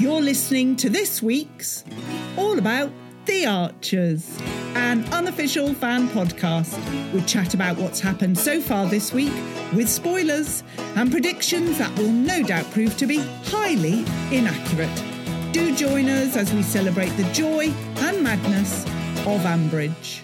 You're listening to this week's All About the Archers, an unofficial fan podcast. We chat about what's happened so far this week with spoilers and predictions that will no doubt prove to be highly inaccurate. Do join us as we celebrate the joy and madness of Ambridge.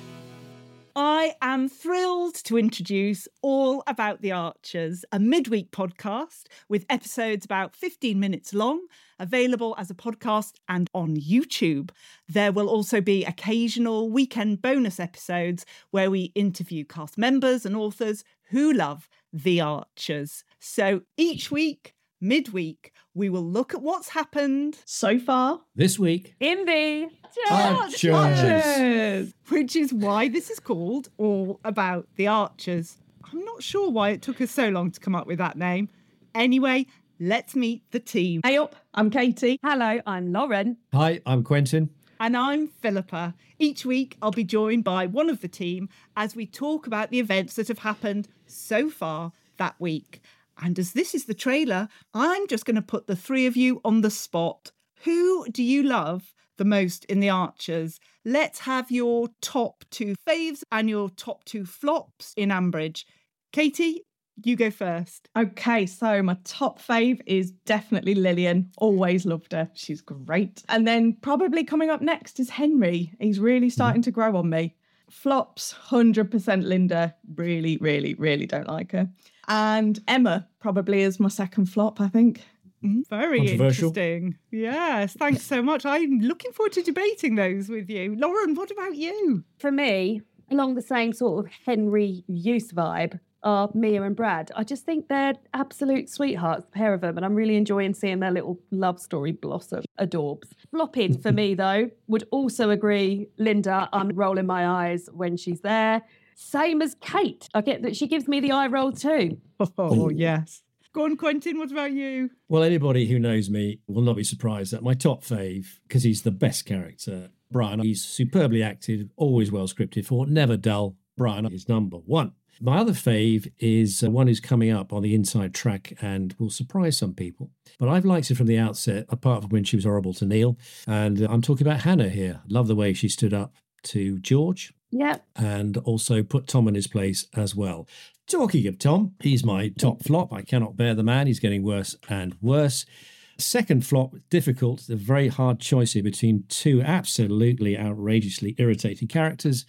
I am thrilled to introduce All About the Archers, a midweek podcast with episodes about 15 minutes long, available as a podcast and on YouTube. There will also be occasional weekend bonus episodes where we interview cast members and authors who love the Archers. So each week, midweek, we will look at what's happened so far this week in the Archers. Archers. which is why this is called All About the Archers. I'm not sure why it took us so long to come up with that name. Anyway, let's meet the team. Hey up, I'm Katie. Hello, I'm Lauren. Hi, I'm Quentin. And I'm Philippa. Each week, I'll be joined by one of the team as we talk about the events that have happened so far that week. And as this is the trailer, I'm just going to put the three of you on the spot. Who do you love the most in the Archers? Let's have your top two faves and your top two flops in Ambridge. Katie, you go first. Okay, so my top fave is definitely Lilian. Always loved her. She's great. And then probably coming up next is Henry. He's really mm-hmm. starting to grow on me. Flops, 100% Linda. Really, really, really don't like her. And Emma probably is my second flop, I think. Mm, very Controversial. interesting. Yes, thanks so much. I'm looking forward to debating those with you. Lauren, what about you? For me, along the same sort of Henry Youth vibe, are Mia and Brad. I just think they're absolute sweethearts, the pair of them, and I'm really enjoying seeing their little love story blossom. Adorbs. Flopping for me, though, would also agree, Linda, I'm rolling my eyes when she's there. Same as Kate. I get that she gives me the eye roll too. Oh, oh, yes. Go on, Quentin, what about you? Well, anybody who knows me will not be surprised that my top fave, because he's the best character, Brian, he's superbly acted, always well scripted for, never dull. Brian is number one. My other fave is uh, one who's coming up on the inside track and will surprise some people. But I've liked her from the outset, apart from when she was horrible to Neil. And uh, I'm talking about Hannah here. Love the way she stood up to George Yep. and also put Tom in his place as well. Talking of Tom, he's my top flop. I cannot bear the man. He's getting worse and worse. Second flop, difficult, a very hard choice here between two absolutely outrageously irritating characters.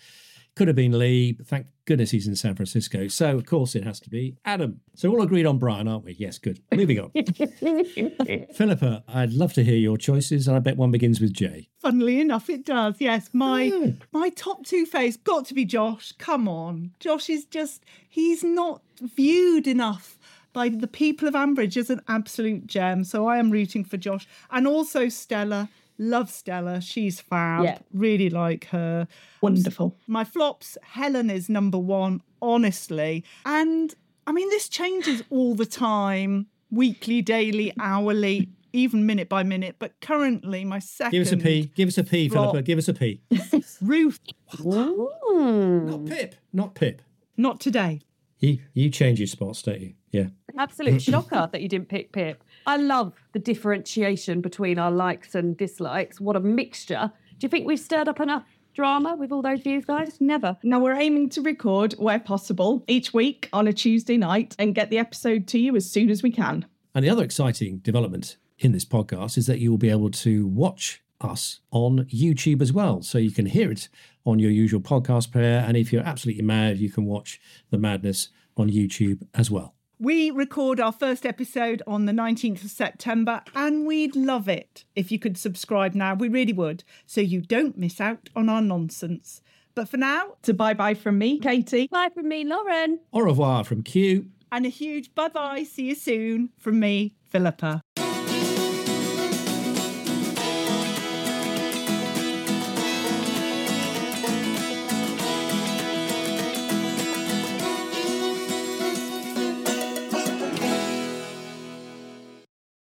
Could have been Lee, but thank goodness he's in San Francisco. So, of course, it has to be Adam. So, all agreed on Brian, aren't we? Yes, good. Moving on. Philippa, I'd love to hear your choices, and I bet one begins with J. Funnily enough, it does. Yes, my Oh. my top two face got to be Josh. Come on, Josh is just he's not viewed enough by the people of Ambridge as an absolute gem. So I am rooting for Josh, and also Stella. Love Stella. She's fab. Yeah. Really like her. Wonderful. My flops, Helen is number one, honestly. And I mean, this changes all the time weekly, daily, hourly, even minute by minute. But currently, my second. Give us a P. Give us a P, flop. Philippa. Give us a P. Ruth, Not Pip. Not Pip. not today. You, you change your spots, don't you? Yeah. Absolute shocker that you didn't pick Pip. I love the differentiation between our likes and dislikes. What a mixture. Do you think we've stirred up enough drama with all those views, guys? Never. Now we're aiming to record where possible each week on a Tuesday night and get the episode to you as soon as we can. And the other exciting development in this podcast is that you will be able to watch us on YouTube as well. So you can hear it on your usual podcast player. And if you're absolutely mad, you can watch the madness on YouTube as well. We record our first episode on the 19th of September, and we'd love it if you could subscribe now. We really would, so you don't miss out on our nonsense. But for now, to bye bye from me, Katie. Bye from me, Lauren. Au revoir from Q. and a huge bye bye, see you soon from me, Philippa.